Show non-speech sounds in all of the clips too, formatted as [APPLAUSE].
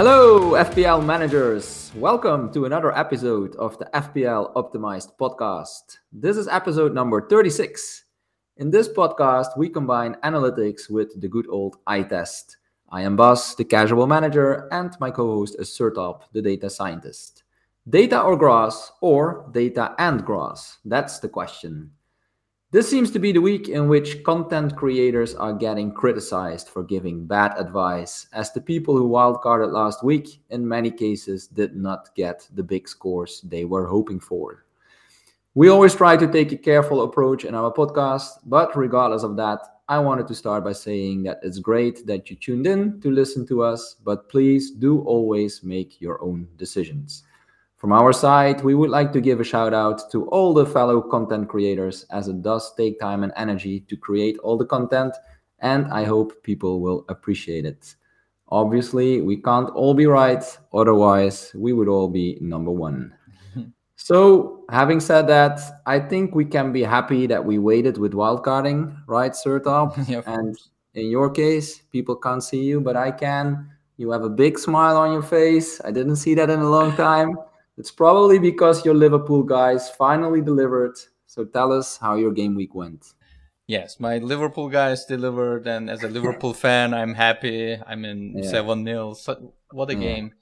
Hello, FPL managers. Welcome to another episode of the FPL Optimized podcast. This is episode number 36. In this podcast, we combine analytics with the good old eye test. I am Bas, the casual manager, and my co host is Sertalp, the data scientist. Data or grass, or data and grass? That's the question. This seems to be the week in which content creators are getting criticized for giving bad advice, as the people who wildcarded last week, in many cases, did not get the big scores they were hoping for. We always try to take a careful approach in our podcast, but regardless of that, I wanted to start by saying that it's great that you tuned in to listen to us, but please do always make your own decisions. From our side, we would like to give a shout out to all the fellow content creators as it does take time and energy to create all the content, and I hope people will appreciate it. Obviously, we can't all be right, otherwise, we would all be number one. [LAUGHS] so, having said that, I think we can be happy that we waited with wildcarding, right, Sertalp? [LAUGHS] Yeah, and in your case, people can't see you, but I can. You have a big smile on your face. I didn't see that in a long time. It's probably because your Liverpool guys finally delivered. So tell us how your game week went. Yes, my Liverpool guys delivered, and as a Liverpool [LAUGHS] fan, I'm happy. I'm in Yeah. 7 0. So, what a Yeah. game.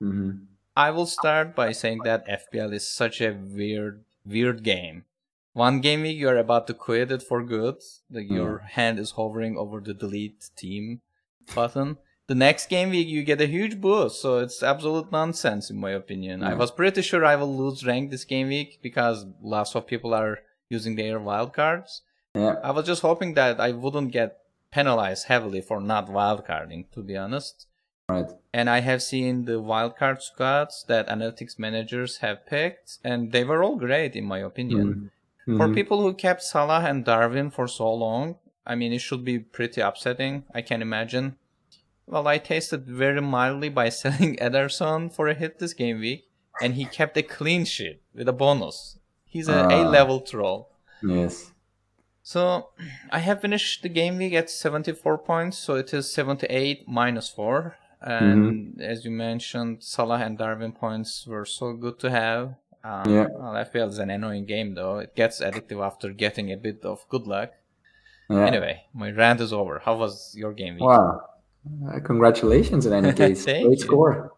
hmm I will start by saying that FPL is such a weird, weird game. One game week, you're about to quit it for good. Like your hand is hovering over the delete team button. The next game week, you get a huge boost. So it's absolute nonsense, in my opinion. I was pretty sure I will lose rank this game week because lots of people are using their wildcards. Yeah. I was just hoping that I wouldn't get penalized heavily for not wildcarding, to be honest. Right. And I have seen the wildcard squads that analytics managers have picked, and they were all great, in my opinion. Mhm. For Mhm. people who kept Salah and Darwin for so long, I mean, it should be pretty upsetting, I can imagine. Well, I tasted very mildly by [LAUGHS] selling Ederson for a hit this game week, and he kept a clean sheet with a bonus. He's an Ah. A-level troll. Yes. So I have finished the game week at 74 points, so it is 78 minus 4. And as you mentioned, Salah and Darwin points were so good to have. Um, Yeah. Well, FPL is an annoying game though. It gets addictive after getting a bit of good luck. Yeah. Anyway, my rant is over. How was your game week? Wow. Uh, congratulations in any [LAUGHS] case. Great you. score.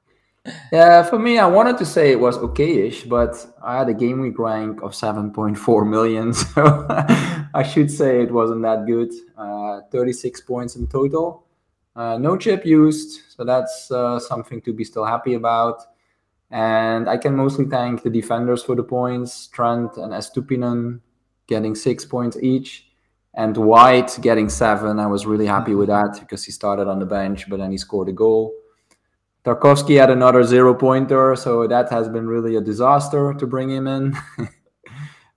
Yeah, for me, I wanted to say it was okay-ish, but I had a game week rank of 7.4 million, [LAUGHS] so I should say it wasn't that good. Uh, 36 points in total. Uh, no chip used, so that's uh, something to be still happy about. And I can mostly thank the defenders for the points, Trent and Estupiñán getting six points each, and White getting seven. I was really happy with that because he started on the bench, but then he scored a goal. Tarkowski had another zero pointer, so that has been really a disaster to bring him in. [LAUGHS]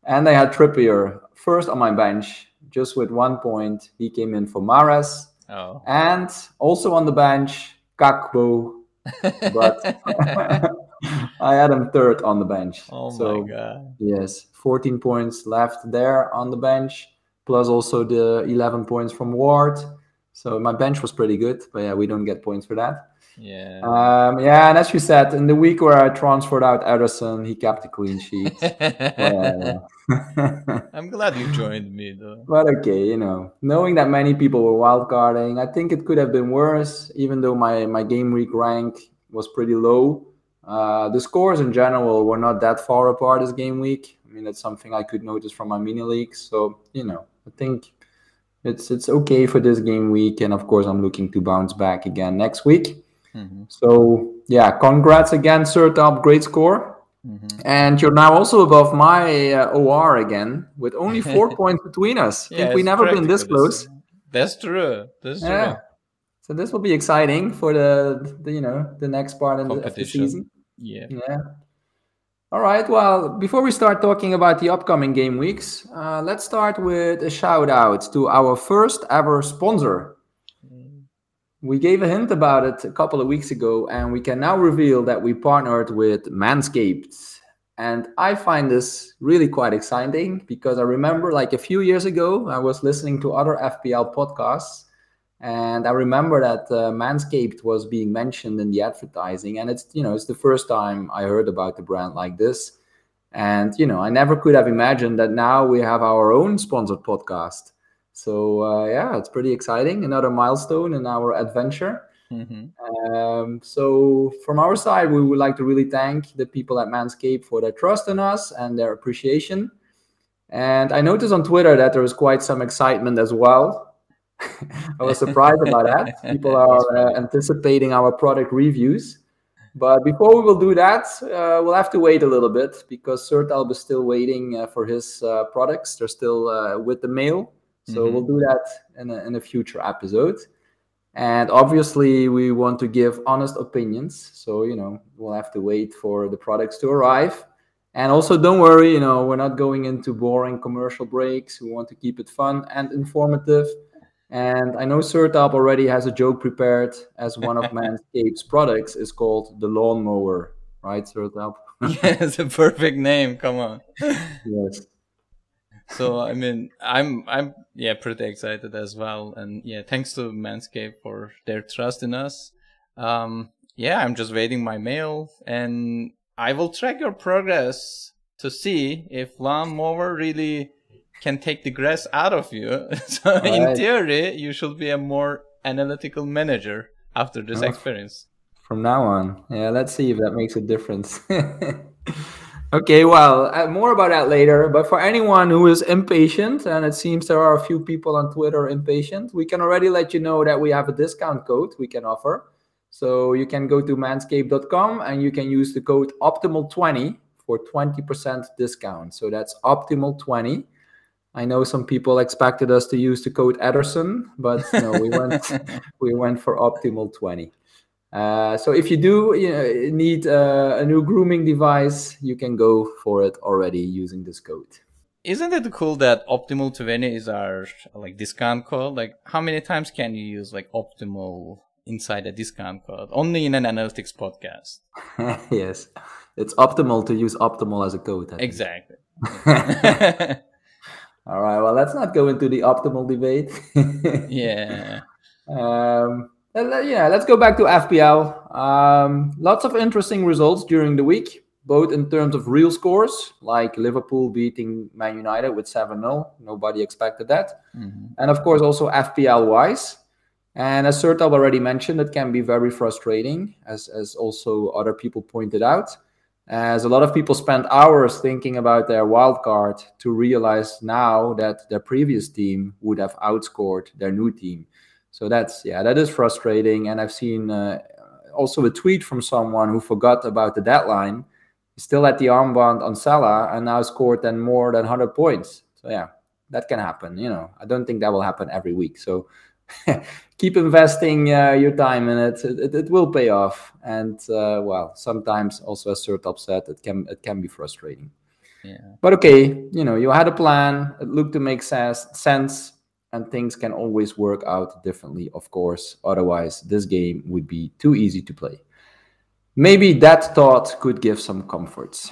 and I had Trippier first on my bench, just with one point. He came in for Mares, Oh. and also on the bench, Gakpo. [LAUGHS] But [LAUGHS] I had him third on the bench. oh so, my god. Yes, 14 points left there on the bench, plus also the 11 points from Ward. So my bench was pretty good, but yeah, we don't get points for that. Yeah. Um, yeah, and as you said, in the week where I transferred out Ederson, he kept the clean sheet. [LAUGHS] Yeah. [LAUGHS] I'm glad you joined me though. but okay, you know, knowing that many people were wildcarding, I think it could have been worse, even though my, my game week rank was pretty low. Uh, the scores in general were not that far apart this game week. I mean, that's something I could notice from my mini leagues. So, you know, I think it's it's okay for this game week. And of course, I'm looking to bounce back again next week. Mhm, So, yeah, congrats again, Sertalp. Great score. mhm. And you're now also above my uh, OR again with only four [LAUGHS] points between us. I think we never been this close. That's true. That's true. Yeah. So this will be exciting for the, the you know the next part in the, of the season. Yeah. Yeah. All right. Well, before we start talking about the upcoming game weeks, uh, let's start with a shout out to our first ever sponsor. We gave a hint about it a couple of weeks ago, and we can now reveal that we partnered with Manscaped. And I find this really quite exciting because I remember, like a few years ago, I was listening to other FPL podcasts, And I remember that uh, Manscaped was being mentioned in the advertising, and it's you know it's the first time I heard about the brand like this. And you know, I never could have imagined that now we have our own sponsored podcast. So uh, yeah, it's pretty exciting. Another milestone in our adventure. Mm-hmm. Um, so from our side, we would like to really thank the people at Manscaped for their trust in us and their appreciation. And I noticed on Twitter that there was quite some excitement as well. I was surprised about that. People are uh, anticipating our product reviews. But before we will do that, uh, we'll have to wait a little bit because Sertalp is still waiting uh, for his uh, products. They're still uh, with the mail. So mm-hmm. we'll do that in a, in a future episode. And obviously, we want to give honest opinions. So, you know, we'll have to wait for the products to arrive. And also, don't worry, you know, we're not going into boring commercial breaks. We want to keep it fun and informative. And I know Sertalp already has a joke prepared as one of [LAUGHS] Manscaped's products is called the lawnmower, right, Sertalp? yeah, it's a perfect name. Come on. yes so I mean, I'm I'm yeah pretty excited as well, and yeah, thanks to Manscaped for their trust in us. Um, yeah, I'm just waiting my mail, and I will track your progress to see if lawnmower really can take the grass out of you. [LAUGHS] so right. in theory, you should be a more analytical manager after this oh, experience. From now on, yeah, let's see if that makes a difference. [LAUGHS] Okay, well, uh, more about that later. But for anyone who is impatient, and it seems there are a few people on Twitter impatient, we can already let you know that we have a discount code we can offer. So you can go to manscaped.com and you can use the code optimal20 for 20% discount. So that's optimal20. I know some people expected us to use the code Ederson, but no, we went [LAUGHS] we went for optimal20. Uh, so if you do you know, need uh, a new grooming device, you can go for it already using this code. Isn't it cool that Optimal 20 is our like discount code? Like how many times can you use like Optimal inside a discount code? Only in an analytics podcast. [LAUGHS] yes. It's optimal to use optimal as a code. Exactly. [LAUGHS] All right. Well, let's not go into the optimal debate. yeah. [LAUGHS] Um, yeah, let's go back to FPL. Um, lots of interesting results during the week, both in terms of real scores, like Liverpool beating Man United with 7 0. Nobody expected that. Mm-hmm. And of course, also FPL wise. And as Sertalp already mentioned, it can be very frustrating, as, as also other people pointed out, as a lot of people spend hours thinking about their wild card to realize now that their previous team would have outscored their new team. So that's yeah, that is frustrating. And I've seen uh, also a tweet from someone who forgot about the deadline. Still had the armband on Salah and now scored then more than 100 points. So yeah, that can happen. You know, I don't think that will happen every week. So [LAUGHS] keep investing uh, your time in it. It, it. it, will pay off. And uh, well, sometimes also as Sertalp said, it can it can be frustrating. Yeah. But okay, you know, you had a plan. It looked to make sense. Sense and things can always work out differently, of course. Otherwise, this game would be too easy to play. Maybe that thought could give some comforts.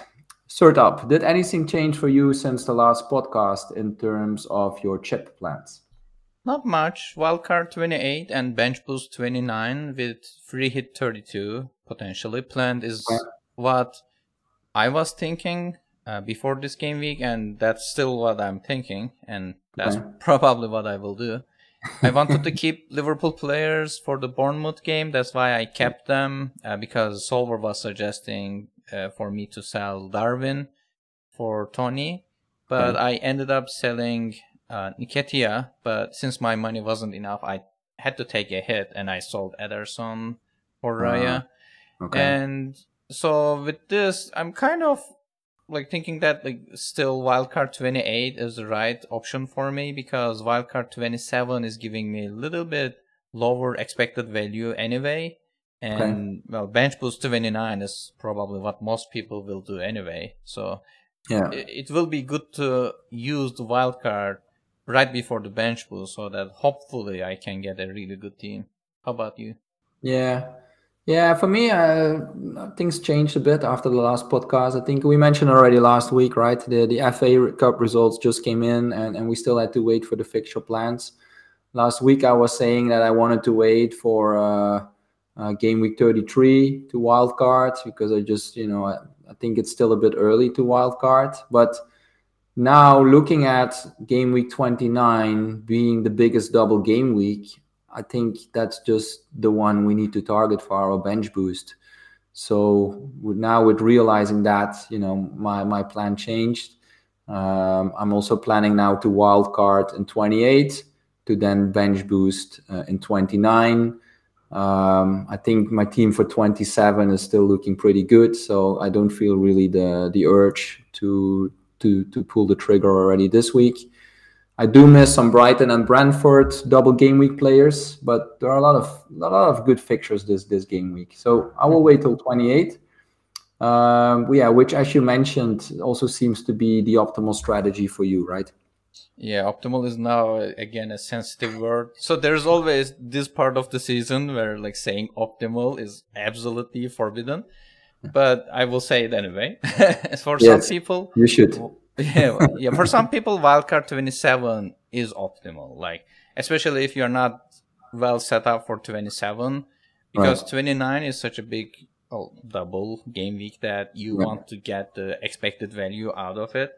Sertalp, did anything change for you since the last podcast in terms of your chip plans? Not much. Wildcard 28 and bench boost 29 with free hit 32 potentially planned is what I was thinking uh, before this game week, and that's still what I'm thinking. And that's okay. [LAUGHS] probably what I will do. I wanted to keep Liverpool players for the Bournemouth game. That's why I kept them uh, because Solver was suggesting uh, for me to sell Darwin for Toney, but okay. I ended up selling uh, Nketiah. But since my money wasn't enough, I had to take a hit and I sold Ederson for Raya. Okay. And so with this, I'm kind of like thinking that like still wildcard 28 is the right option for me because wildcard 27 is giving me a little bit lower expected value anyway and okay. well bench boost 29 is probably what most people will do anyway so yeah it, it will be good to use the wildcard right before the bench boost so that hopefully i can get a really good team how about you yeah yeah, for me, uh, things changed a bit after the last podcast. I think we mentioned already last week, right? The the FA Cup results just came in, and, and we still had to wait for the fixture plans. last week I was saying that I wanted to wait for uh, uh, game week 33 to wildcard because I just, you know, I, I think it's still a bit early to wildcard. But now looking at game week 29 being the biggest double game week, I think that's just the one we need to target for our bench boost. So now with realizing that, you know, my, my plan changed. Um, I'm also planning now to wildcard in 28 to then bench boost uh, in 29. Um, I think my team for 27 is still looking pretty good, so I don't feel really the the urge to to to pull the trigger already this week. I do miss some Brighton and Brentford double game week players, but there are a lot of a lot of good fixtures this this game week. So I will wait till 28. Um, yeah, which as you mentioned also seems to be the optimal strategy for you, right? Yeah, optimal is now again a sensitive word. So there's always this part of the season where like saying optimal is absolutely forbidden. But I will say it anyway. [LAUGHS] for yes, some people, you should. yeah, yeah. For some people, wildcard 27 is optimal. Like especially if you're not well set up for 27, because right. 29 is such a big oh, double game week that you want to get the expected value out of it.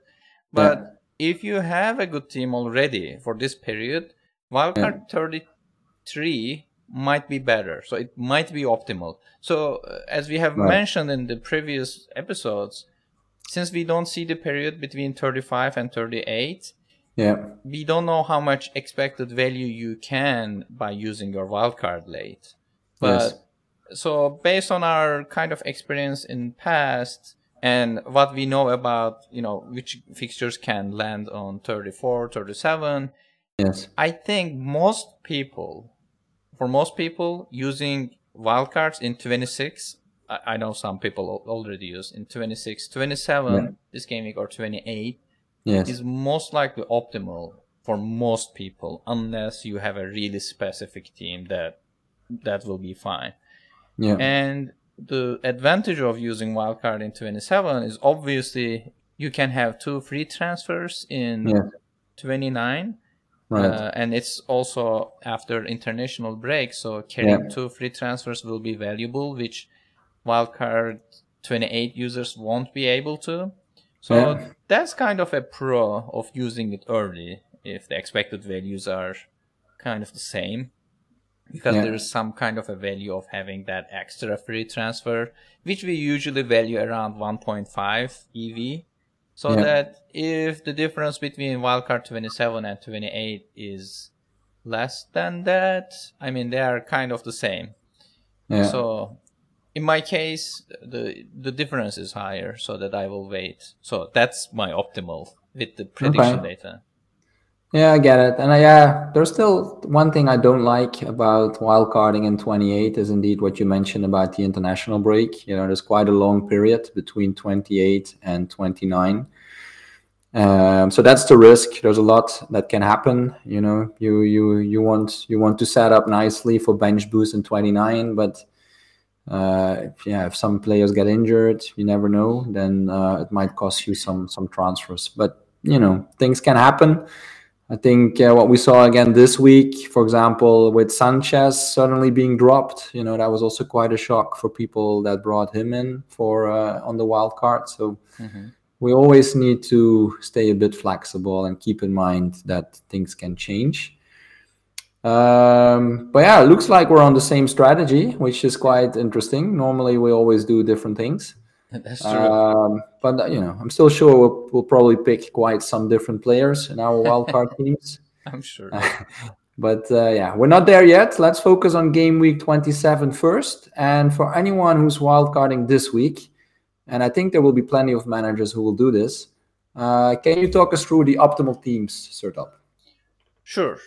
But yeah if you have a good team already for this period, wildcard yeah. 33 might be better. So it might be optimal. So uh, as we have right. mentioned in the previous episodes, since we don't see the period between 35 and 38, yeah. we don't know how much expected value you can by using your wildcard late. But yes. so based on our kind of experience in past, and what we know about you know which fixtures can land on 34 37 yes i think most people for most people using wildcards in 26 I, I, know some people already use in 26 27 yeah. this game week or 28 yes. is most likely optimal for most people unless you have a really specific team that that will be fine yeah and the advantage of using wildcard in 27 is obviously you can have two free transfers in yeah. 29 right. Uh, and it's also after international break so carrying yeah. two free transfers will be valuable which wildcard 28 users won't be able to so yeah. that's kind of a pro of using it early if the expected values are kind of the same because yeah. there's some kind of a value of having that extra free transfer, which we usually value around 1.5 EV. So yeah. that if the difference between wildcard 27 and 28 is less than that, I mean, they are kind of the same. Yeah. So in my case, the the difference is higher, so that I will wait. So that's my optimal with the prediction okay. data. Yeah, I get it. And I, yeah, there's still one thing I don't like about wildcarding in 28 is indeed what you mentioned about the international break. You know, there's quite a long period between 28 and 29. Um, so that's the risk. There's a lot that can happen. You know, you you you want you want to set up nicely for bench boost in 29, but uh, if, yeah, if some players get injured, you never know. Then uh, it might cost you some some transfers. But you know, things can happen. I think uh, what we saw again this week, for example, with Sanchez suddenly being dropped, you know, that was also quite a shock for people that brought him in for uh, on the wild card. So mm-hmm. we always need to stay a bit flexible and keep in mind that things can change. Um, but yeah, it looks like we're on the same strategy, which is quite interesting. Normally, we always do different things. [LAUGHS] That's true. Um, but uh, you know, I'm still sure we'll, we'll probably pick quite some different players in our wildcard [LAUGHS] teams. I'm sure. [LAUGHS] but uh, yeah, we're not there yet. Let's focus on game week 27 first. And for anyone who's wildcarding this week, and I think there will be plenty of managers who will do this, uh, can you talk us through the optimal teams, Sertalp? Sure.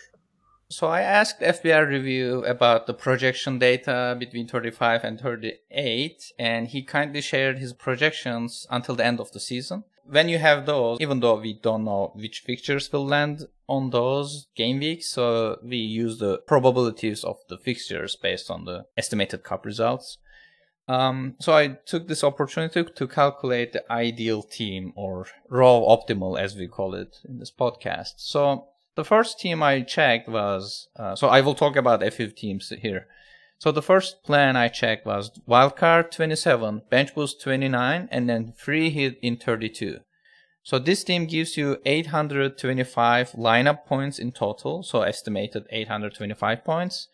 So I asked FPL Review about the projection data between 35 and 38, and he kindly shared his projections until the end of the season. When you have those, even though we don't know which fixtures will land on those game weeks, so we use the probabilities of the fixtures based on the estimated cup results. Um, so I took this opportunity to calculate the ideal team or raw optimal as we call it in this podcast. So the first team I checked was uh, so I will talk about a few teams here. So the first plan I checked was wildcard 27, bench boost 29, and then free hit in 32. So this team gives you 825 lineup points in total, so estimated 825 points.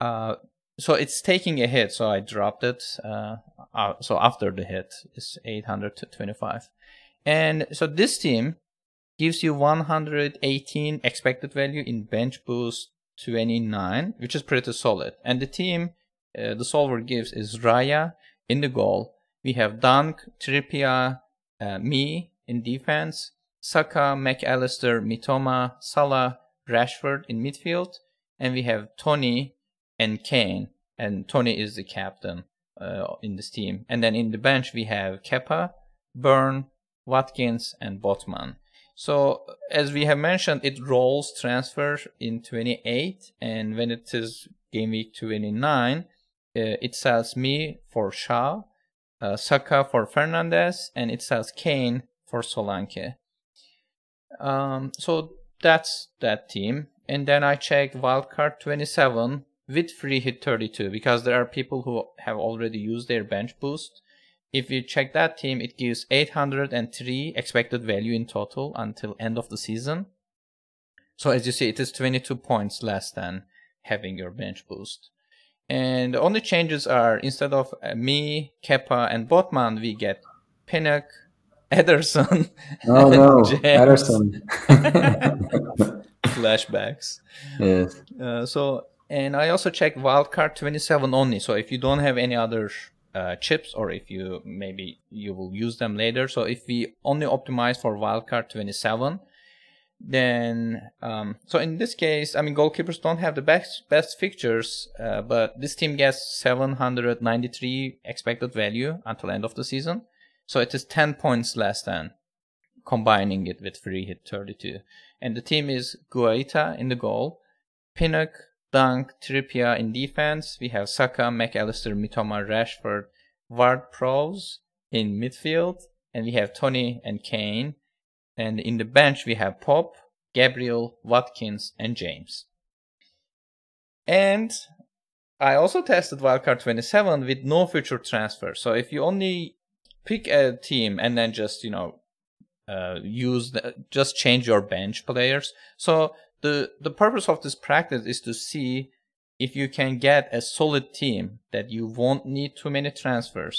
Uh, so it's taking a hit, so I dropped it. Uh, uh, so after the hit is 825, and so this team gives you 118 expected value in bench boost 29, which is pretty solid. And the team uh, the solver gives is Raya in the goal. We have Dunk, Trippier, uh, Mee in defense, Saka, McAllister, Mitoma, Salah, Rashford in midfield, and we have Toney and Kane. And Toney is the captain uh, in this team. And then in the bench we have Kepa, Burn, Watkins, and Botman. So as we have mentioned, it rolls transfer in 28, and when it is game week 29, uh, it sells Mee for Shaw, uh, Saka for Fernandez, and it sells Kane for Solanke. Um, so that's that team. And then I checked wildcard 27 with free hit 32 because there are people who have already used their bench boost if you check that team, it gives 803 expected value in total until end of the season. So as you see, it is 22 points less than having your bench boost. And the only changes are instead of uh, Mee, Kepa, and Botman, we get Pinnock, [LAUGHS] Ederson. Oh no, Ederson. [LAUGHS] Flashbacks. Yes. Uh, so, and I also checked wildcard 27 only. So if you don't have any other uh, chips or if you maybe you will use them later. So if we only optimize for wildcard 27 then um, so in this case i mean goalkeepers don't have the best best fixtures uh, but this team gets 793 expected value until end of the season. So it is 10 points less than combining it with free hit 32 and the team is guaita in the goal pinnock Dunk, Trippier in defense. We have Saka, McAllister, Mitoma, Rashford, Ward Prowse in midfield. And we have Toney and Kane. And in the bench, we have Pope, Gabriel, Watkins, and James. And I also tested Wildcard 27 with no future transfer. So if you only pick a team and then just, you know, uh, use the, just change your bench players. So the the purpose of this practice is to see if you can get a solid team that you won't need too many transfers.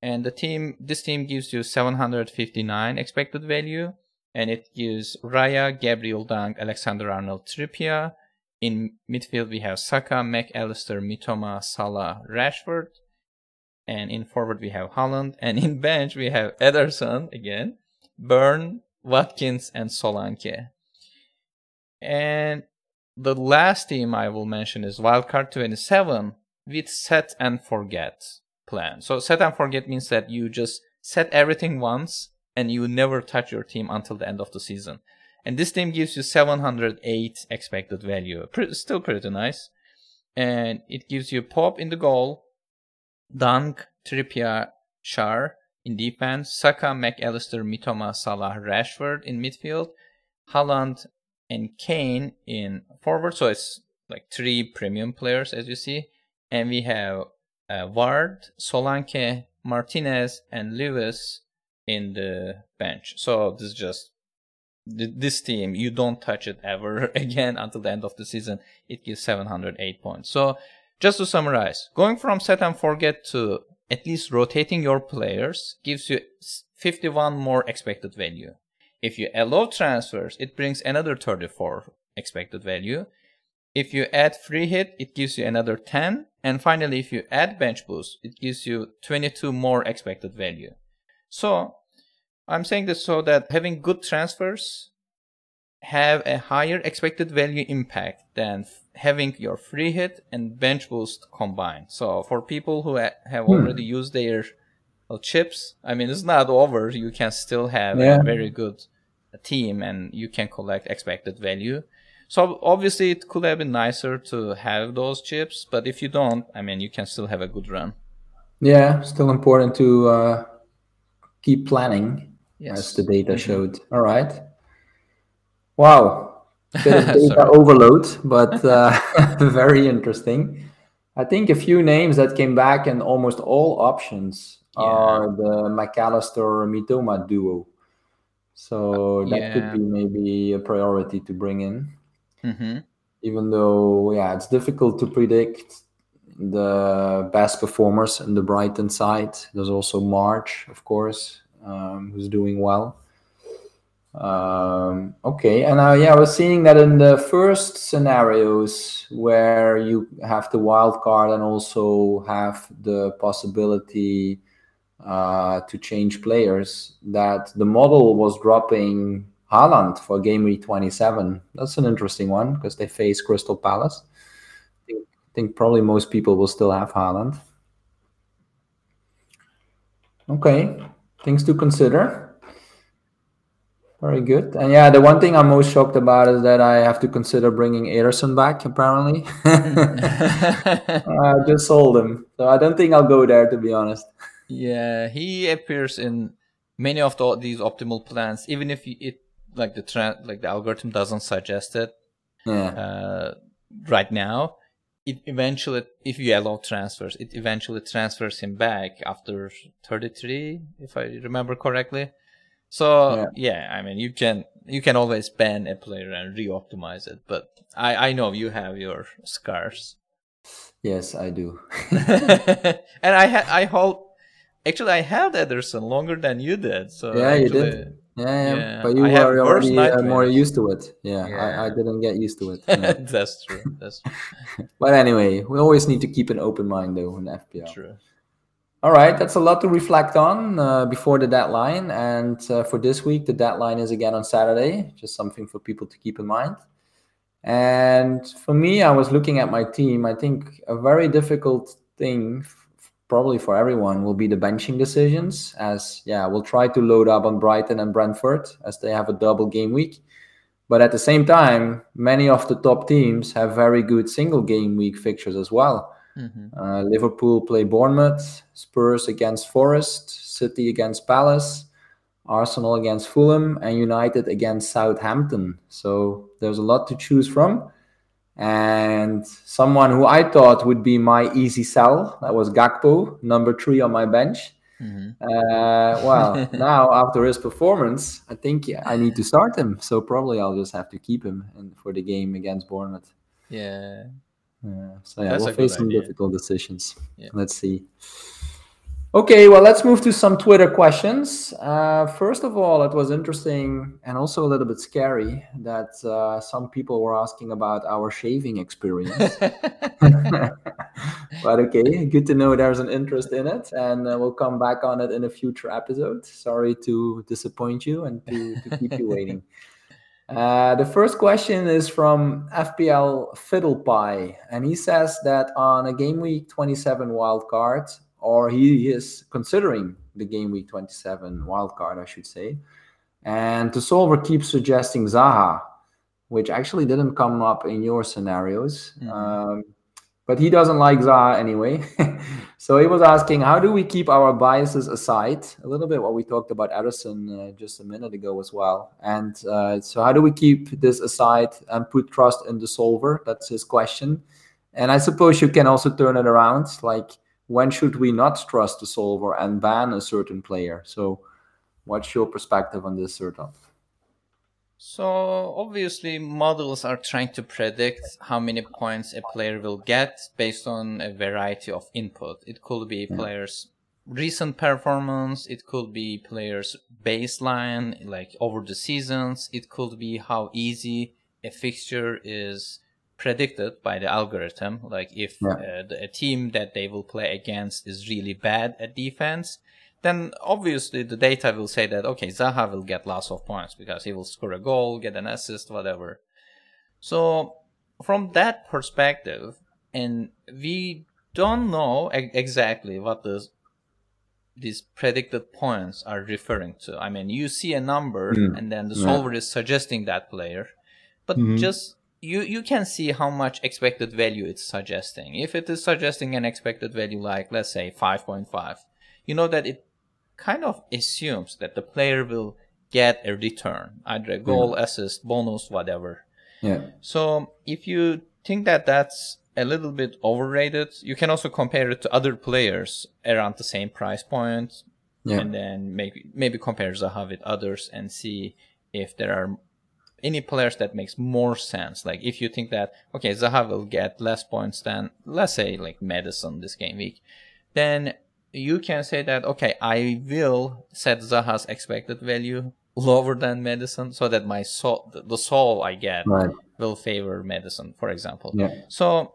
And the team this team gives you 759 expected value and it gives Raya, Gabriel Dunk, Alexander Arnold, Trippier. In midfield we have Saka, McAllister, Mitoma, Salah, Rashford. And in forward we have Haaland. [LAUGHS] And in bench we have Ederson again, Burn, Watkins, and Solanke. And the last team I will mention is Wildcard 27 with set and forget plan. So set and forget means that you just set everything once and you never touch your team until the end of the season. And this team gives you 708 expected value. Pretty, still pretty nice. And it gives you Pope in the goal, Dunk, Trippier, Schär in defense, Saka, McAllister, Mitoma, Salah, Rashford in midfield, Haaland, and Kane in forward. So it's like three premium players, as you see. And we have uh, Ward, Solanke, Martinez, and Lewis in the bench. So this is just this team. You don't touch it ever [LAUGHS] again until the end of the season. It gives 708 points. So just to summarize, going from set and forget to at least rotating your players gives you 51 more expected value. If you allow transfers, it brings another 34 expected value. If you add free hit, it gives you another 10. And finally, if you add bench boost, it gives you 22 more expected value. So I'm saying this so that having good transfers have a higher expected value impact than having your free hit and bench boost combined. So for people who have hmm. already used their well, chips, I mean, it's not over. You can still have yeah. a very good team and you can collect expected value. So obviously it could have been nicer to have those chips, but if you don't, I mean, you can still have a good run. Yeah, still important to uh, keep planning, yes. as the data mm-hmm. showed. All right. Wow, bit of [LAUGHS] data overload, but uh, [LAUGHS] very interesting. I think a few names that came back and almost all options yeah. are the McAllister Mitoma duo. So that yeah. could be maybe a priority to bring in. Mm-hmm. Even though, yeah, it's difficult to predict the best performers in the Brighton side. There's also March, of course, um, who's doing well. Um, okay, and uh, yeah, I was seeing that in the first scenarios where you have the wild card and also have the possibility uh, to change players, that the model was dropping Haaland for game week 27. That's an interesting one because they face Crystal Palace. I think, I think probably most people will still have Haaland. Okay, things to consider. Very good. And yeah, the one thing I'm most shocked about is that I have to consider bringing Ederson back, apparently. [LAUGHS] [LAUGHS] I just sold him. So I don't think I'll go there, to be honest. Yeah, he appears in many of the, these optimal plans, even if it like the tra- like the algorithm doesn't suggest it yeah. uh, right now. It eventually, if you allow transfers, it eventually transfers him back after 33, if I remember correctly. So yeah. yeah. I mean, you can you can always ban a player and re-optimize it, but I I know you have your scars. Yes, I do. [LAUGHS] [LAUGHS] and I had I hold actually I held Ederson longer than you did. So yeah, actually, you did. Yeah, yeah, yeah. but you I were already uh, more used to it. Yeah, yeah. I, I, didn't get used to it. [LAUGHS] Yeah. That's true. That's true. [LAUGHS] but anyway, we always need to keep an open mind though in FPL. True. All right, that's a lot to reflect on uh, before the deadline. And uh, for this week, the deadline is again on Saturday, just something for people to keep in mind. And for me, I was looking at my team. I think a very difficult thing, probably for everyone, will be the benching decisions. As yeah, we'll try to load up on Brighton and Brentford as they have a double game week. But at the same time, many of the top teams have very good single game week fixtures as well. Mm-hmm. Uh, Liverpool play Bournemouth, Spurs against Forest, City against Palace, Arsenal against Fulham, and United against Southampton. So there's a lot to choose from. And someone who I thought would be my easy sell, that was Gakpo, number three on my bench. Mm-hmm. Uh, well, [LAUGHS] now after his performance, I think yeah, I need to start him. So probably I'll just have to keep him in, for the game against Bournemouth. Yeah, yeah. So yeah, That's we'll face some idea. difficult decisions. Yeah. Let's see. Okay, well, let's move to some Twitter questions. Uh, first of all, it was interesting and also a little bit scary that uh, some people were asking about our shaving experience. [LAUGHS] [LAUGHS] but okay, good to know there's an interest in it, and uh, we'll come back on it in a future episode. Sorry to disappoint you and to, to keep you waiting. [LAUGHS] Uh, the first question is from FPL Fiddlepie, and he says that on a game week 27 wild card, or he is considering the game week 27 wild card, I should say. And the solver keeps suggesting Zaha, which actually didn't come up in your scenarios. Mm-hmm. Um, but he doesn't like Zaha anyway. [LAUGHS] so he was asking, how do we keep our biases aside? A little bit what we talked about Ederson uh, just a minute ago as well. And uh, so how do we keep this aside and put trust in the solver? That's his question. And I suppose you can also turn it around. Like, when should we not trust the solver and ban a certain player? So what's your perspective on this, Sertalp? So obviously models are trying to predict how many points a player will get based on a variety of input. It could be a players recent performance, it could be players baseline like over the seasons, it could be how easy a fixture is predicted by the algorithm. Like if yeah. uh, the, a team that they will play against is really bad at defense, then obviously the data will say that okay, Zaha will get lots of points because he will score a goal, get an assist, whatever. So from that perspective, and we don't know exactly what the these predicted points are referring to. I mean, you see a number mm. and then the solver yeah. is suggesting that player, but mm-hmm. just you you can see how much expected value it's suggesting. If it is suggesting an expected value like let's say 5.5, you know that it kind of assumes that the player will get a return, either a goal, mm. assist, bonus, whatever. Yeah. So if you think that that's a little bit overrated, you can also compare it to other players around the same price point, Yeah. and then maybe maybe compare Zaha with others and see if there are any players that makes more sense. Like if you think that okay, Zaha will get less points than let's say like Maddison this game week, then you can say that okay, I will set Zaha's expected value lower than Maddison so that my soul the soul I get Right. will favor Maddison, for example. Yeah. So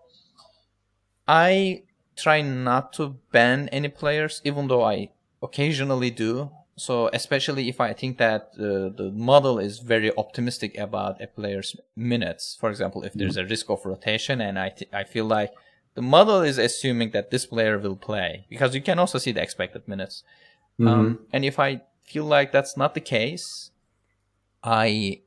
I try not to ban any players, even though I occasionally do. So especially if I think that uh, the model is very optimistic about a player's minutes. For example, if there's a risk of rotation, and I th- I feel like the model is assuming that this player will play because you can also see the expected minutes. Mm-hmm. Um, and if I feel like that's not the case, I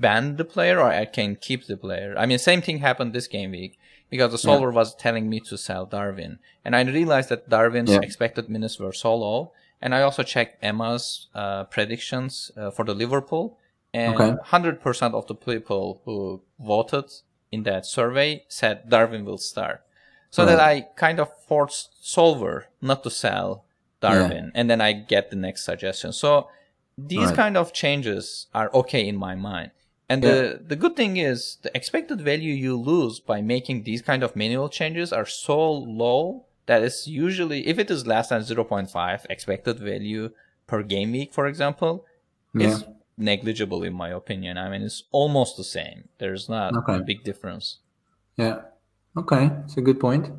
ban the player or I can keep the player. I mean, same thing happened this game week because the solver was telling me to sell Darwin. And I realized that Darwin's Yeah. expected minutes were so low. And I also checked Emma's uh, predictions uh, for the Liverpool. And Okay. 100% of the people who voted in that survey said Darwin will start. So that I kind of forced Solver not to sell Darwin, and then I get the next suggestion. So these Right. kind of changes are okay in my mind. And the, the good thing is the expected value you lose by making these kind of manual changes are so low that it's usually if it is less than 0.5 expected value per game week, for example, is negligible in my opinion. I mean, it's almost the same. There's not Okay. a big difference. Yeah. Okay, it's a good point.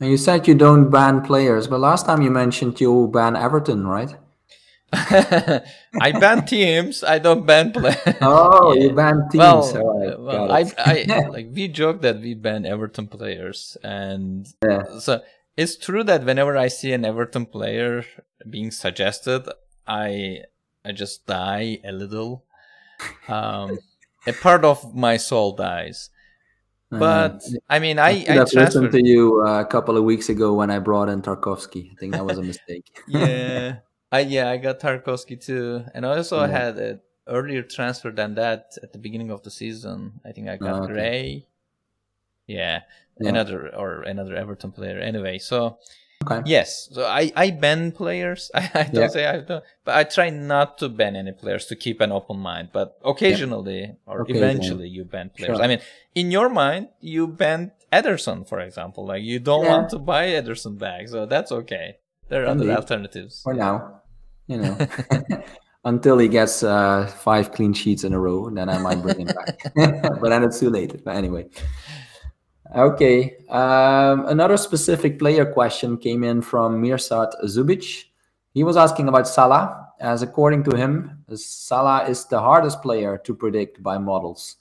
And you said you don't ban players, but last time you mentioned you ban Everton, right? [LAUGHS] I ban teams. I don't ban players. [LAUGHS] Oh, Yeah. you ban teams. Well, well, I. I [LAUGHS] like we joke that we ban Everton players, and Yeah. so it's true that whenever I see an Everton player being suggested, I I just die a little. Um, a part of my soul dies. But I mean, I I, I listened to you uh, a couple of weeks ago when I brought in Tarkowski. I think that was a mistake. [LAUGHS] yeah, I yeah I got Tarkowski too, and I also Yeah. had an earlier transfer than that at the beginning of the season. I think I got Oh, okay. Gray. Yeah, Yeah. another or another Everton player. Anyway, so Okay. yes, so I I ban players. I, [LAUGHS] I don't Yeah. say I don't, but I try not to ban any players to keep an open mind. But occasionally or Occasionally. eventually you ban players. Sure. I mean, in your mind, you ban Ederson, for example. Like you don't Yeah. want to buy Ederson back, so that's okay. There are other alternatives. For now, you know, [LAUGHS] [LAUGHS] until he gets uh, five clean sheets in a row, then I might bring him back. but then it's too late. But anyway. Okay. Um, another specific player question came in from Mirsad Zubic. He was asking about Salah, as according to him, Salah is the hardest player to predict by models.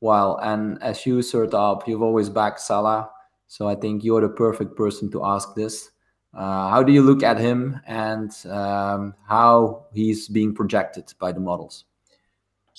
Well, and as you, Sertalp, you've always backed Salah, so I think you're the perfect person to ask this. Uh, how do you look at him and um, how he's being projected by the models?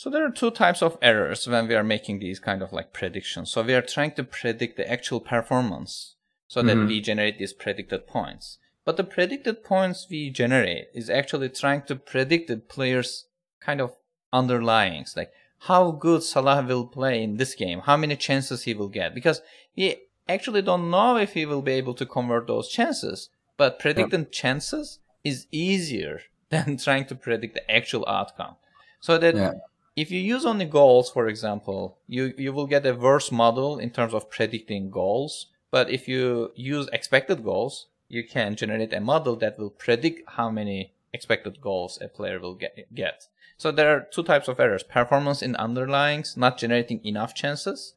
So there are two types of errors when we are making these kind of like predictions. So we are trying to predict the actual performance so that Mhm. we generate these predicted points. But the predicted points we generate is actually trying to predict the player's kind of underlyings, like how good Salah will play in this game, how many chances he will get, because we actually don't know if he will be able to convert those chances. But predicting chances is easier [LAUGHS] than trying to predict the actual outcome. So that Yeah. If you use only goals, for example, you, you will get a worse model in terms of predicting goals. But if you use expected goals, you can generate a model that will predict how many expected goals a player will get. get. So there are two types of errors. Performance in underlyings, not generating enough chances.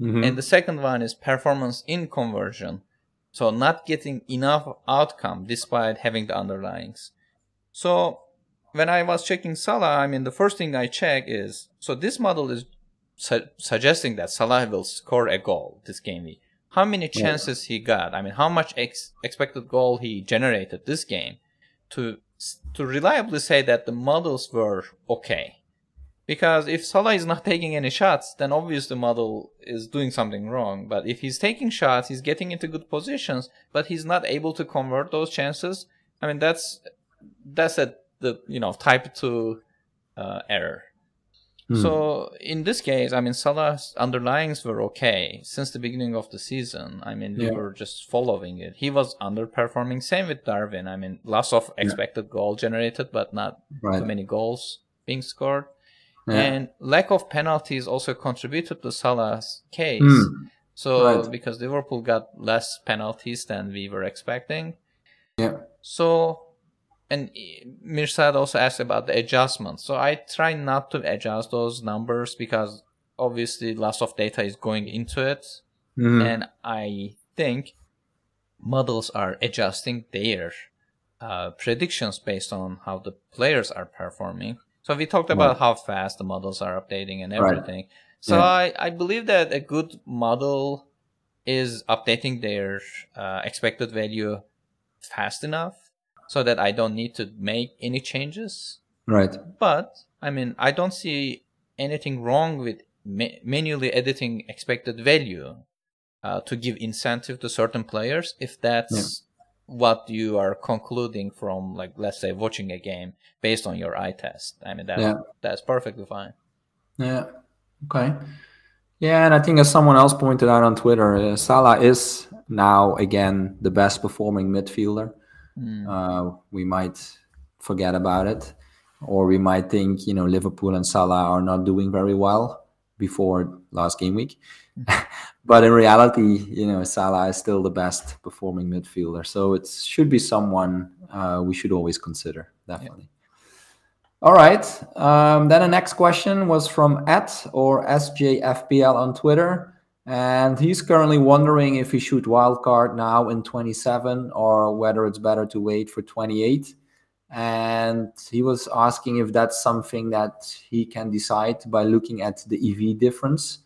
Mhm. And the second one is performance in conversion. So not getting enough outcome despite having the underlyings. So when I was checking Salah, I mean, the first thing I check is, so this model is su- suggesting that Salah will score a goal this game week. How many Yeah. chances he got? I mean, how much ex- expected goal he generated this game to, to reliably say that the models were okay. Because if Salah is not [LAUGHS] taking any shots, then obviously the model is doing something wrong. But if he's taking shots, he's getting into good positions, but he's not able to convert those chances. I mean, that's that's a the you know type two uh, error. Hmm. So in this case, I mean, Salah's underlyings were okay since the beginning of the season. I mean, we yeah. were just following it. He was underperforming. Same with Darwin. I mean, loss of expected yeah. goal generated, but not right. too many goals being scored. Yeah. And lack of penalties also contributed to Salah's case. Mm. So right. because Liverpool got less penalties than we were expecting. Yeah. So and Mirsad also asked about the adjustments. So I try not to adjust those numbers because obviously lots of data is going into it. Mm-hmm. And I think models are adjusting their uh, predictions based on how the players are performing. So we talked about right. how fast the models are updating and everything. Right. So yeah. I, I believe that a good model is updating their uh, expected value fast enough so that I don't need to make any changes. Right. But I mean, I don't see anything wrong with ma- manually editing expected value uh, to give incentive to certain players if that's yeah. what you are concluding from, like, let's say, watching a game based on your eye test. I mean, that's, yeah. that's perfectly fine. Yeah. Okay. Yeah, and I think as someone else pointed out on Twitter, uh, Salah is now again the best performing midfielder. Mm. Uh, we might forget about it, or we might think you know Liverpool and Salah are not doing very well before last game week. Mm. [LAUGHS] but in reality, you know Salah is still the best performing midfielder, so it should be someone uh, we should always consider definitely. Yeah. All right. Um, then the next question was from at or SJFPL on Twitter. And he's currently wondering if he should wildcard now in 27 or whether it's better to wait for 28. And he was asking if that's something that he can decide by looking at the EV difference.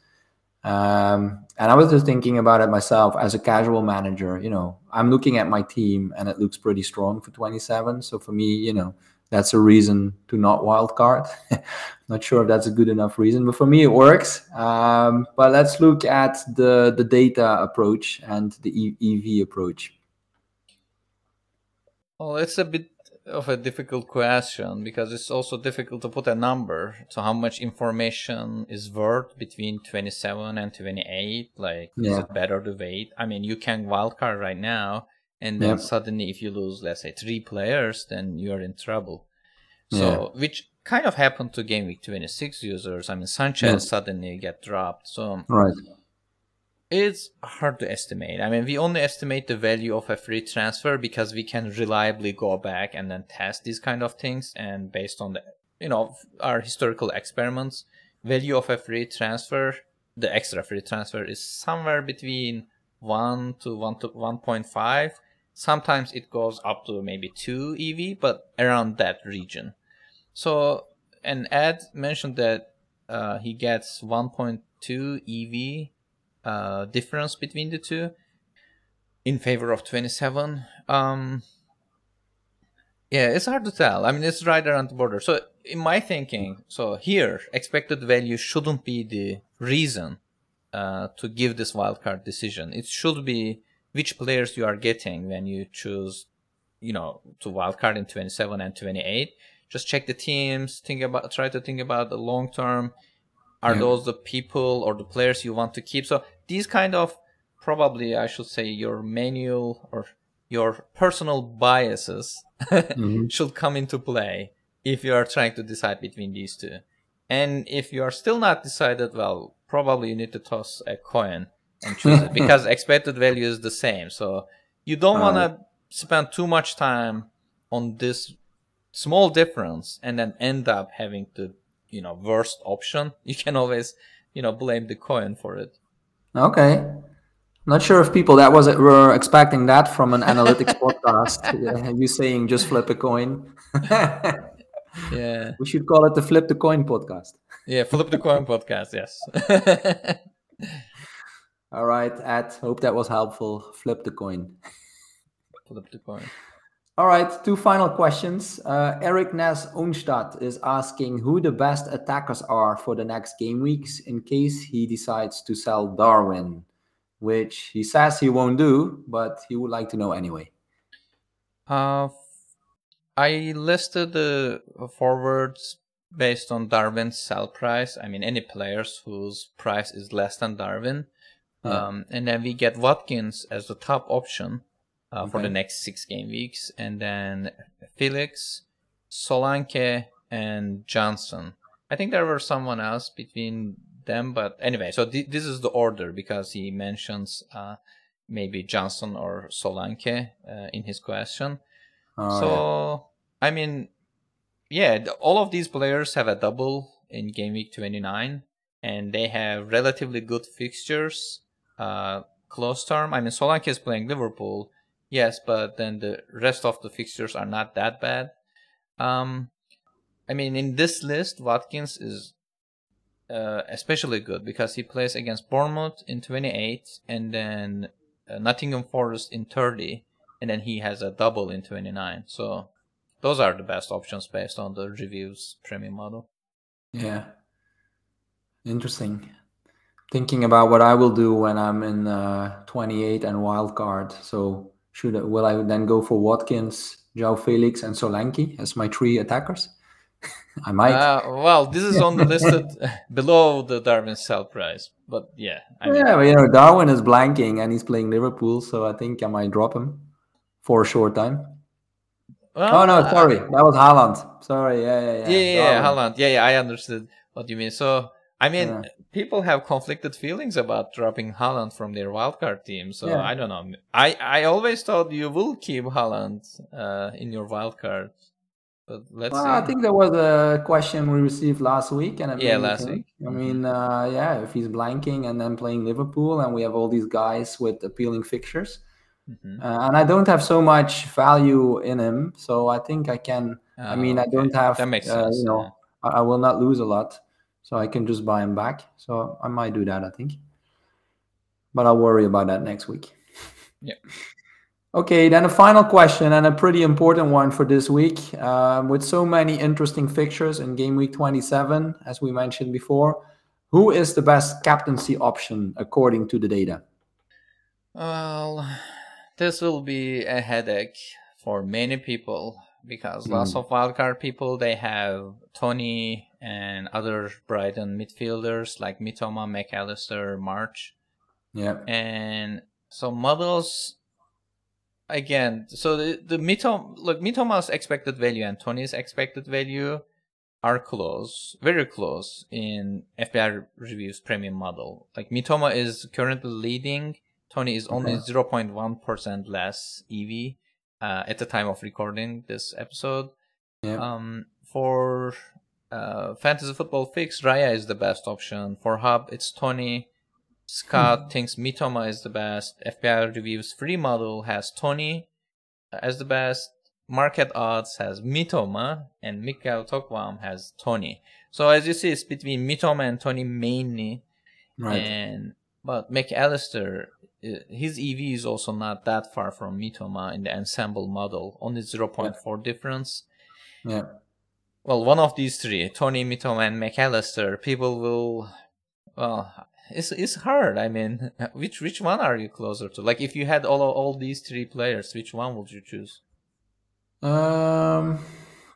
Um, and I was just thinking about it myself as a casual manager. You know, I'm looking at my team and it looks pretty strong for 27. So for me, you know, that's a reason to not wildcard. [LAUGHS] not sure if that's a good enough reason, but for me it works. Um, but let's look at the the data approach and the EV approach. Well, it's a bit of a difficult question because it's also difficult to put a number. to how much information is worth between 27 and 28? Like, yeah. is it better to wait? I mean, you can wildcard right now and then suddenly if you lose let's say three players then you're in trouble. So yeah. which kind of happened to game week 26 users. I mean sanchez yeah. suddenly get dropped. So right. it's hard to estimate. I mean we only estimate the value of a free transfer because we can reliably go back and then test these kind of things. And based on the you know our historical experiments value of a free transfer the extra free transfer is somewhere between 1 to 1 to 1.5 Sometimes it goes up to maybe 2 EV, but around that region. So, and Ed mentioned that uh, he gets 1.2 EV uh, difference between the two in favor of 27. Um, yeah, it's hard to tell. I mean, it's right around the border. So, in my thinking, so here, expected value shouldn't be the reason uh, to give this wildcard decision. It should be which players you are getting when you choose, you know, to wildcard in 27 and 28. Just check the teams, think about, try to think about the long term. Are yeah. those the people or the players you want to keep? So these kind of probably, I should say, your manual or your personal biases [LAUGHS] mm-hmm. should come into play if you are trying to decide between these two. And if you are still not decided, well, probably you need to toss a coin and choose it [LAUGHS] because expected value is the same. So you don't want to spend too much time on this small difference and then end up having the you know worst option. [LAUGHS] You can always you know blame the coin for it. Okay. Not sure if people that was were expecting that from an analytics [LAUGHS] podcast. you saying just flip a coin. yeah. We should call it the flip the coin podcast. Yeah, flip the coin podcast. Yes. All right, Ed. Hope that was helpful. Flip the coin. [LAUGHS] Flip the coin. All right, two final questions. Uh, Eric Ness Onstad is asking who the best attackers are for the next game weeks in case he decides to sell Darwin, which he says he won't do, but he would like to know anyway. Uh, I listed the forwards based on Darwin's sell price. I mean, any players whose price is less than Darwin. Yeah. Um, and then we get Watkins as the top option uh, for the next six game weeks, and then Felix, Solanke, and Johnson. I think there were someone else between them, but anyway, so th- this is the order because he mentions uh, maybe Johnson or Solanke uh, in his question. Oh, so I mean, yeah, all of these players have a double in game week 29, and they have relatively good fixtures. Uh, close term. I mean, Solanke is playing Liverpool, yes, but then the rest of the fixtures are not that bad. Um, I mean, in this list, Watkins is uh, especially good because he plays against Bournemouth in 28, and then uh, Nottingham Forest in 30 and then he has a double in 29. So those are the best options based on the reviews premium model. Yeah. Interesting. Thinking about what I will do when I'm in uh, 28 and wild card. So should I, will I then go for Watkins, João Félix, and Solanke as my three attackers? [LAUGHS] I might. Uh, well, this is on the [LAUGHS] listed below the Darwin sell price, but yeah, I mean, yeah, but you know Darwin is blanking and he's playing Liverpool, so I think I might drop him for a short time. well, oh no, uh, sorry, that was Haaland. Sorry, yeah, yeah, yeah. yeah, yeah, yeah, Haaland. Yeah, yeah, I understood what you mean. So, I mean, Yeah. people have conflicted feelings about dropping Haaland from their wildcard team. So Yeah. I don't know. I I always thought you will keep Haaland uh, in your wildcard, but let's Well, see. I think there was a question we received last week, and it Yeah, last week. I Mhm. mean, uh, yeah, if he's blanking and then playing Liverpool, and we have all these guys with appealing fixtures, Mhm. uh, and I don't have so much value in him, so I think I can. I Ah, mean, I okay. don't have. That makes uh, sense. you know, yeah. I, I will not lose a lot, so I can just buy him back. So I might do that. I think, but I'll worry about that next week. Yeah. [LAUGHS] Okay, then a final question and a pretty important one for this week. Um, with so many interesting fixtures in game week 27, as we mentioned before, who is the best captaincy option according to the data? Well, this will be a headache for many people because lots Mm. of wildcard people they have Toney and other Brighton midfielders like Mitoma, Mac Allister, March, Yeah. and so models again. So the the Mitoma look Mitoma's expected value and Toney's expected value are close, very close in FPL reviews premium model. Like Mitoma is currently leading. Toney is only 0.1% less EV uh, at the time of recording this episode. Yeah. Um, for uh, fantasy football fix, Raya is the best option. For Hub, it's Toney. Scott thinks Mitoma is the best. FPL reviews free model has Toney as the best. Market odds has Mitoma and Mikkel Tokvam has Toney. So as you see, it's between Mitoma and Toney mainly. right. And but Mac Allister, uh, his EV is also not that far from Mitoma in the ensemble model, only 0.4 difference. yeah. Well, one of these three, Toney, Mitoma, and Mac Allister, people will. Well, it's it's hard. I mean, [LAUGHS] which which one are you closer to? Like, if you had all all these three players, which one would you choose? Um,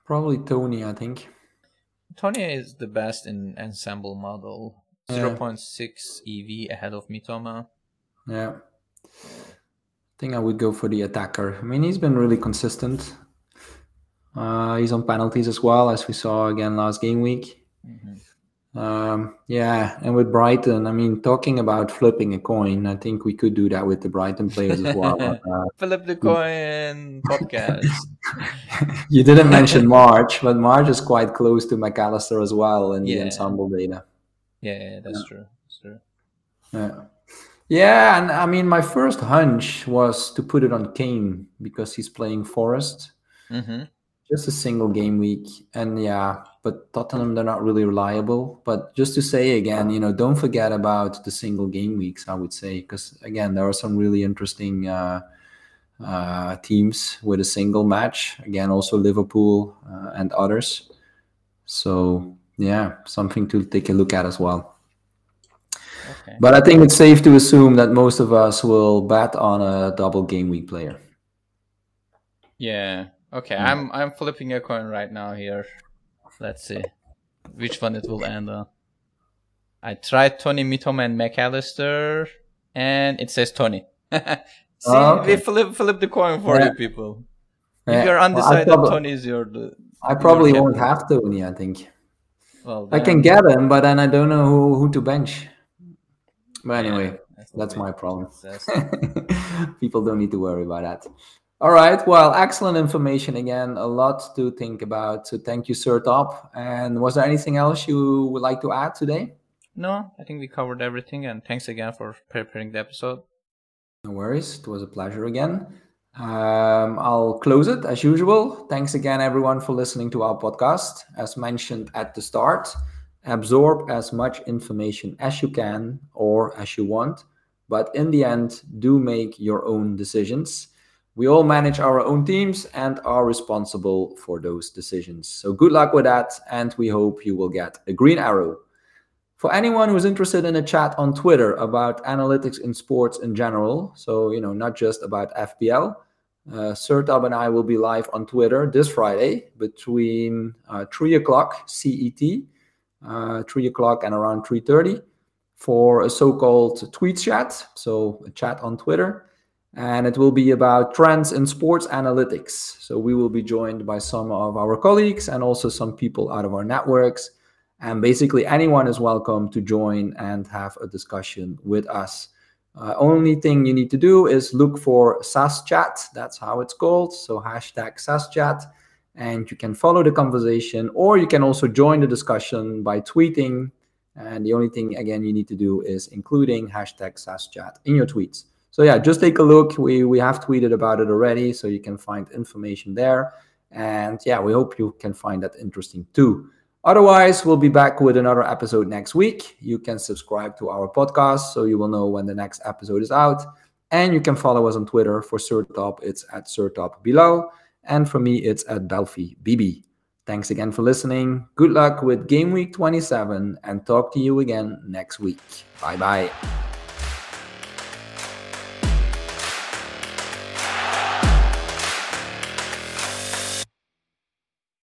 probably Toney, I think. Toney is the best in ensemble model. Yeah. 0.6 EV ahead of Mitoma. Yeah. I think I would go for the attacker. I mean, he's been really consistent. Uh, he's on penalties as well, as we saw again last game week. Mhm. Um, yeah, and with Brighton, I mean, talking about flipping a coin, I think we could do that with the Brighton players as well. but, uh, [LAUGHS] Philip the Coin podcast. [LAUGHS] you didn't mention March, but March is quite close to Mac Allister as well in the ensemble data. Yeah, yeah, that's true. That's true. Yeah. Yeah, and I mean, my first hunch was to put it on Kane because he's playing Forest. hmm Just a single game week. And yeah, but Tottenham, they're not really reliable. But just to say again, you know, don't forget about the single game weeks, I would say, because again, there are some really interesting uh, uh, teams with a single match. Again, also Liverpool uh, and others. So yeah, something to take a look at as well. Okay. But I think it's safe to assume that most of us will bet on a double game week player. Yeah. Okay. Mm. I'm I'm flipping a coin right now here. Let's see. which one it will end on. I tried Toney Mitoma and Mac Allister, and it says Toney. [LAUGHS] See, oh, okay. we flip flip the coin for yeah. you people. Yeah. If you're undecided, well, Toney is your. I probably your won't have Toney. I think. Well, I can get him, but then I don't know who, who to bench. But anyway, yeah, that's, that's my problem. [LAUGHS] people don't need to worry about that. All right. Well, excellent information again. A lot to think about. So thank you, Sertalp. And was there anything else you would like to add today? No, I think we covered everything. And thanks again for preparing the episode. No worries. It was a pleasure again. Um, I'll close it as usual. Thanks again, everyone, for listening to our podcast. As mentioned at the start, absorb as much information as you can or as you want. But in the end, do make your own decisions we all manage our own teams and are responsible for those decisions. So good luck with that, and we hope you will get a green arrow. For anyone who's interested in a chat on Twitter about analytics in sports in general, so you know, not just about FPL, uh, Sertalp and I will be live on Twitter this Friday between uh, three o'clock CET, uh, three o'clock and around three thirty, for a so-called tweet chat, so a chat on Twitter and it will be about trends in sports analytics. So we will be joined by some of our colleagues and also some people out of our networks. And basically, anyone is welcome to join and have a discussion with us. Uh, only thing you need to do is look for SAS Chat. That's how it's called. So hashtag SAS Chat. And you can follow the conversation, or you can also join the discussion by tweeting. And the only thing, again, you need to do is including hashtag SAS Chat in your tweets. So yeah, just take a look. We we have tweeted about it already, so you can find information there. And yeah, we hope you can find that interesting too. Otherwise, we'll be back with another episode next week. You can subscribe to our podcast so you will know when the next episode is out. And you can follow us on Twitter for Sertalp. It's at Sertalp Bilal. And for me, it's at Belfi BB. Thanks again for listening. Good luck with Game Week 27 and talk to you again next week. Bye bye.